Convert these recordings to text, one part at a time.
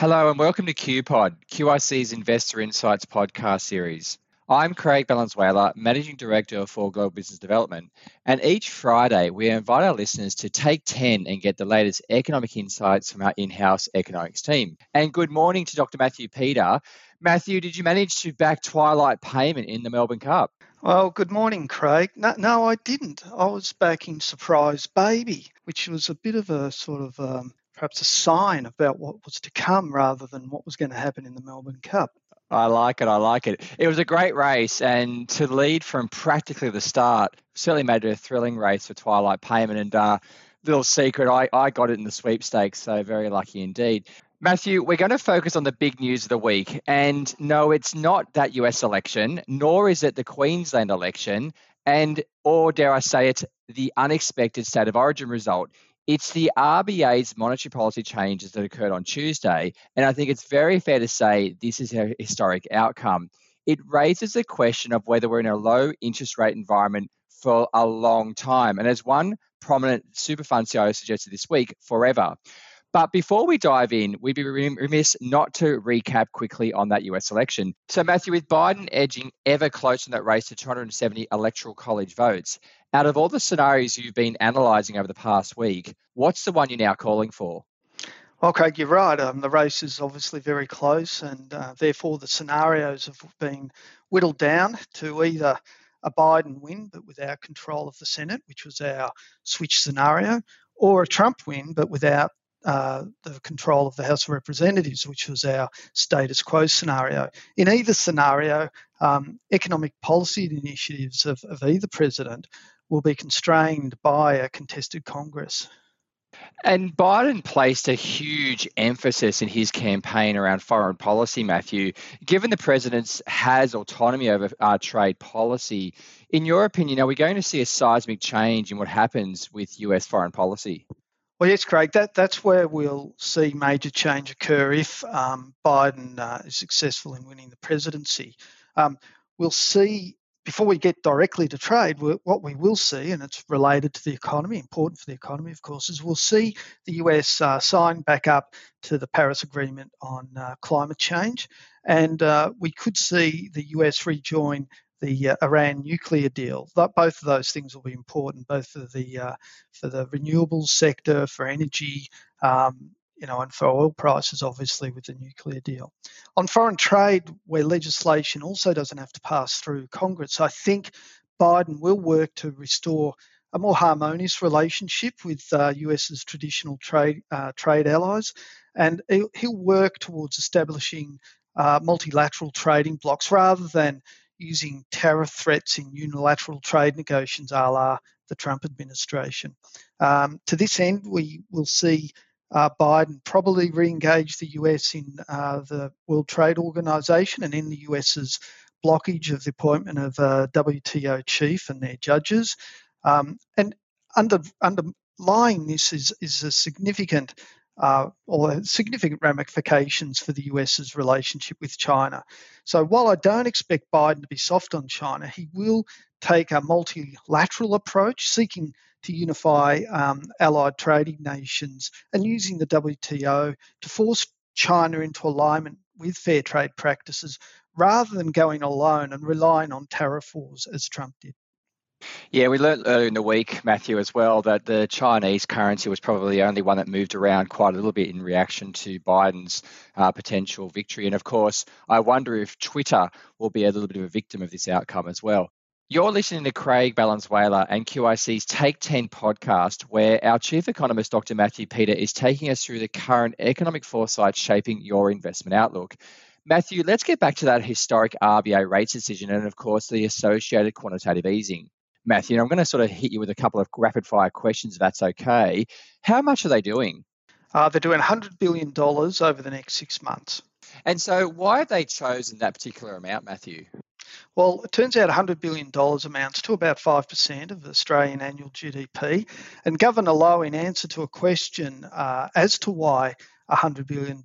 Hello and welcome to QPod, QIC's Investor Insights podcast series. I'm Craig Valenzuela, Managing Director For Global Business Development, and each Friday we invite our listeners to take 10 and get the latest economic insights from our in-house economics team. And good morning to Dr. Matthew Peter. Matthew, did you manage to back Twilight Payment in the Melbourne Cup? Well, good morning, Craig. No, no, I didn't. I was backing Surprise Baby, which was a bit of a sort of um, perhaps a sign about what was to come rather than what was going to happen in the Melbourne Cup. I like it. I like it. It was a great race, and to lead from practically the start certainly made it a thrilling race for Twilight Payment. And uh, little secret, I, I got it in the sweepstakes, so very lucky indeed. Matthew, we're going to focus on the big news of the week. And no, it's not that US election, nor is it the Queensland election, and or dare I say it, the unexpected state of origin result. It's the RBA's monetary policy changes that occurred on Tuesday, and I think it's very fair to say this is a historic outcome. It raises the question of whether we're in a low interest rate environment for a long time, and as one prominent super fund CIO suggested this week, forever. But before we dive in, we'd be remiss not to recap quickly on that US election. So, Matthew, with Biden edging ever closer in that race to 270 electoral college votes, out of all the scenarios you've been analysing over the past week, what's the one you're now calling for? Well, Craig, you're right. Um, the race is obviously very close, and uh, therefore the scenarios have been whittled down to either a Biden win but without control of the Senate, which was our switch scenario, or a Trump win but without uh, the control of the House of Representatives, which was our status quo scenario. In either scenario, um, economic policy initiatives of, of either president will be constrained by a contested Congress. And Biden placed a huge emphasis in his campaign around foreign policy, Matthew. Given the president has autonomy over our trade policy, in your opinion, are we going to see a seismic change in what happens with US foreign policy? Well, yes, Craig, that, that's where we'll see major change occur if um, Biden uh, is successful in winning the presidency. Um, we'll see, before we get directly to trade, what we will see, and it's related to the economy, important for the economy, of course, is we'll see the US uh, sign back up to the Paris Agreement on uh, climate change. And uh, we could see the US rejoin the uh, Iran nuclear deal. That, both of those things will be important, both for the uh, for the renewables sector, for energy, um, you know, and for oil prices, obviously with the nuclear deal. On foreign trade, where legislation also doesn't have to pass through Congress, I think Biden will work to restore a more harmonious relationship with uh, US's traditional trade uh, trade allies, and he'll, work towards establishing uh, multilateral trading blocks rather than using tariff threats in unilateral trade negotiations a la the Trump administration. Um, to this end, we will see uh, Biden probably re engage the US in uh, the World Trade Organization and in the US's blockage of the appointment of a WTO chief and their judges. Um, and under, underlying this is, is a significant uh, or significant ramifications for the US's relationship with China. So while I don't expect Biden to be soft on China, he will take a multilateral approach, seeking to unify um, allied trading nations and using the WTO to force China into alignment with fair trade practices rather than going alone and relying on tariff wars as Trump did. Yeah, we learned earlier in the week, Matthew, as well, that the Chinese currency was probably the only one that moved around quite a little bit in reaction to Biden's uh, potential victory. And of course, I wonder if Twitter will be a little bit of a victim of this outcome as well. You're listening to Craig Valenzuela and QIC's Take 10 podcast, where our chief economist, Dr. Matthew Peter, is taking us through the current economic foresight shaping your investment outlook. Matthew, let's get back to that historic RBA rates decision and, of course, the associated quantitative easing. Matthew. I'm going to sort of hit you with a couple of rapid fire questions, if that's okay. How much are they doing? Uh, they're doing $100 billion over the next six months. And so, why have they chosen that particular amount, Matthew? Well, it turns out $100 billion amounts to about 5% of Australian annual GDP. And Governor Lowe, in answer to a question uh, as to why $100 billion,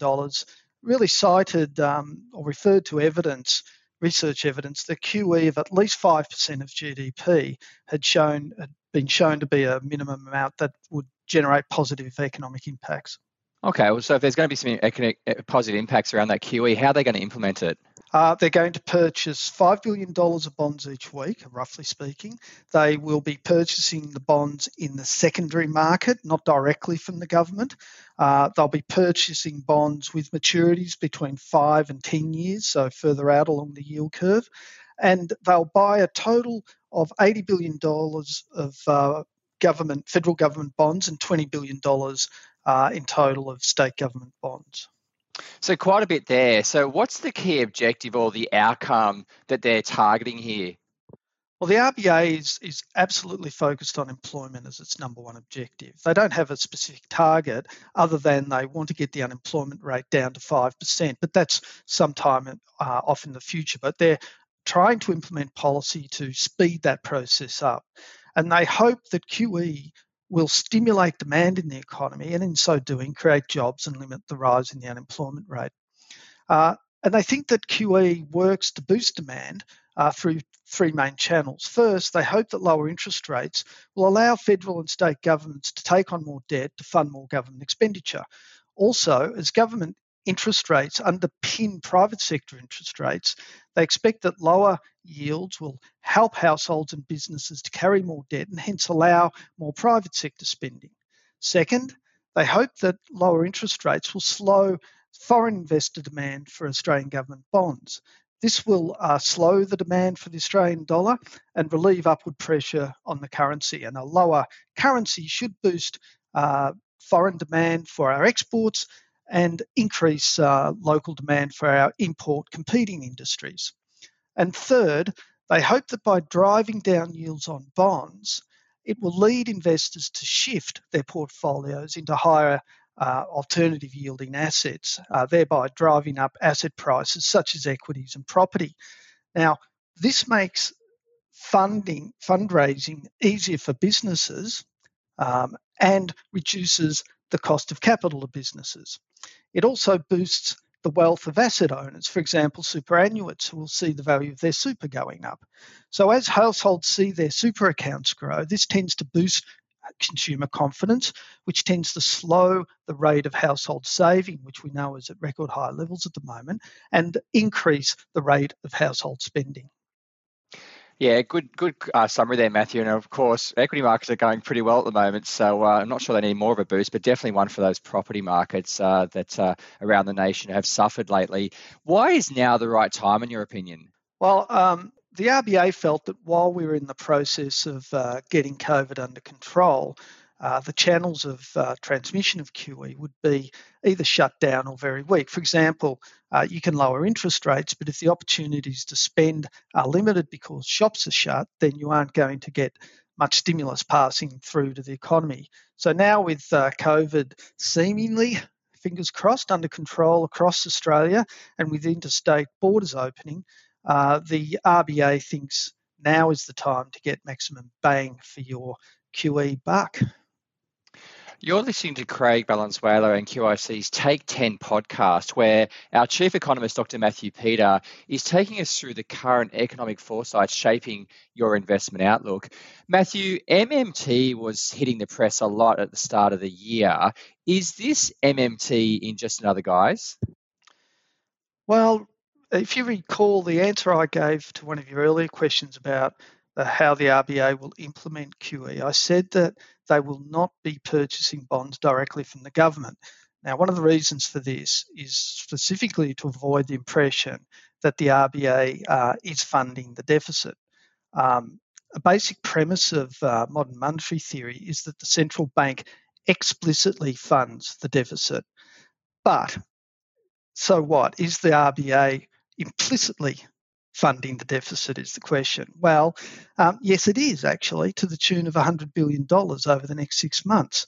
really cited um, or referred to evidence research evidence the QE of at least 5% of GDP had shown had been shown to be a minimum amount that would generate positive economic impacts. Okay, well, so if there's going to be some economic, uh, positive impacts around that QE, how are they going to implement it? Uh, they're going to purchase $5 billion of bonds each week, roughly speaking. They will be purchasing the bonds in the secondary market, not directly from the government. Uh, they'll be purchasing bonds with maturities between five and 10 years, so further out along the yield curve. And they'll buy a total of $80 billion of uh, government, federal government bonds and $20 billion uh, in total of state government bonds. So, quite a bit there. So, what's the key objective or the outcome that they're targeting here? Well, the RBA is, is absolutely focused on employment as its number one objective. They don't have a specific target other than they want to get the unemployment rate down to 5%, but that's sometime uh, off in the future. But they're trying to implement policy to speed that process up. And they hope that QE will stimulate demand in the economy and in so doing create jobs and limit the rise in the unemployment rate. Uh, and they think that QE works to boost demand uh, through three main channels. First, they hope that lower interest rates will allow federal and state governments to take on more debt to fund more government expenditure. Also, as government interest rates underpin private sector interest rates, they expect that lower yields will help households and businesses to carry more debt and hence allow more private sector spending. Second, they hope that lower interest rates will slow foreign investor demand for Australian government bonds. This will uh, slow the demand for the Australian dollar and relieve upward pressure on the currency. And a lower currency should boost uh, foreign demand for our exports and increase uh, local demand for our import competing industries. And third, they hope that by driving down yields on bonds, it will lead investors to shift their portfolios into higher uh, alternative yielding assets, uh, thereby driving up asset prices such as equities and property. Now, this makes funding, fundraising easier for businesses um, and reduces the cost of capital to businesses. It also boosts the wealth of asset owners, for example, superannuates who will see the value of their super going up. So, as households see their super accounts grow, this tends to boost consumer confidence, which tends to slow the rate of household saving, which we know is at record high levels at the moment, and increase the rate of household spending. Yeah, good good uh, summary there, Matthew. And of course, equity markets are going pretty well at the moment, so uh, I'm not sure they need more of a boost, but definitely one for those property markets uh, that uh, around the nation have suffered lately. Why is now the right time, in your opinion? Well, um, the RBA felt that while we were in the process of uh, getting COVID under control, uh, the channels of uh, transmission of QE would be either shut down or very weak. For example, uh, you can lower interest rates, but if the opportunities to spend are limited because shops are shut, then you aren't going to get much stimulus passing through to the economy. So now, with uh, COVID seemingly, fingers crossed, under control across Australia and with interstate borders opening, uh, the RBA thinks now is the time to get maximum bang for your QE buck. You're listening to Craig Valenzuela and QIC's Take 10 podcast, where our chief economist, Dr. Matthew Peter, is taking us through the current economic foresight shaping your investment outlook. Matthew, MMT was hitting the press a lot at the start of the year. Is this MMT in just another guise? Well, if you recall the answer I gave to one of your earlier questions about how the RBA will implement QE, I said that they will not be purchasing bonds directly from the government. Now, one of the reasons for this is specifically to avoid the impression that the RBA uh, is funding the deficit. Um, a basic premise of uh, modern monetary theory is that the central bank explicitly funds the deficit. But so what? Is the RBA implicitly funding the deficit is the question. Well, um, yes, it is actually to the tune of $100 billion over the next six months.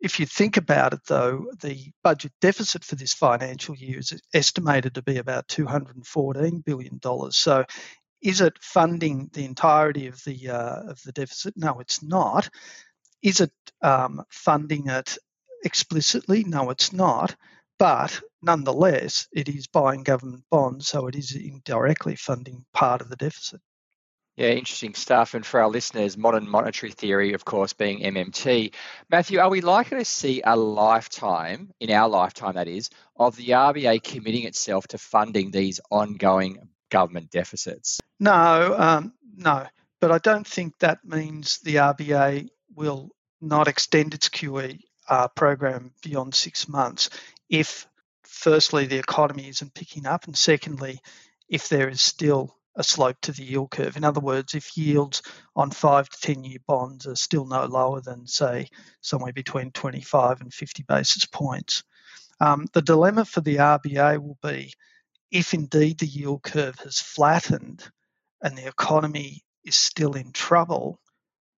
If you think about it, though, the budget deficit for this financial year is estimated to be about $214 billion. So, is it funding the entirety of the uh, of the deficit? No, it's not. Is it um, funding it explicitly? No, it's not. But nonetheless, it is buying government bonds, so it is indirectly funding part of the deficit. Yeah, interesting stuff. And for our listeners, modern monetary theory, of course, being MMT. Matthew, are we likely to see a lifetime, in our lifetime that is, of the RBA committing itself to funding these ongoing government deficits? No, um, no. But I don't think that means the RBA will not extend its QE uh, program beyond six months if, firstly, the economy isn't picking up, and secondly, if there is still a slope to the yield curve. In other words, if yields on five to 10 year bonds are still no lower than, say, somewhere between 25 and 50 basis points. Um, the dilemma for the RBA will be if indeed the yield curve has flattened and the economy is still in trouble,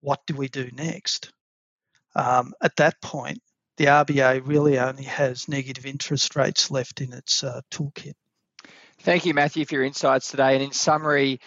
what do we do next? Um, at that point, the RBA really only has negative interest rates left in its uh, toolkit. Thank you, Matthew, for your insights today. And in summary,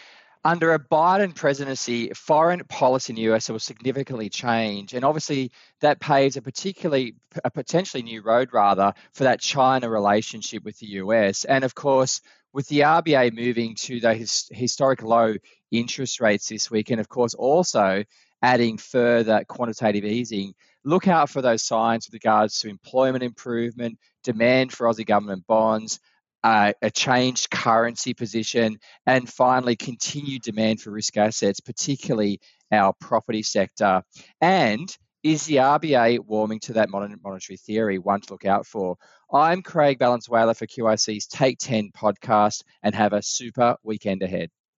under a Biden presidency, foreign policy in the US will significantly change. And obviously, that paves a particularly, a potentially new road, rather, for that China relationship with the US. And of course, with the RBA moving to the his, historic low interest rates this week, and of course, also adding further quantitative easing, look out for those signs with regards to employment improvement, demand for Aussie government bonds, uh, a changed currency position, and finally, continued demand for risk assets, particularly our property sector. And is the RBA warming to that monetary theory? One to look out for. I'm Craig Valenzuela for QIC's Take 10 podcast, and have a super weekend ahead.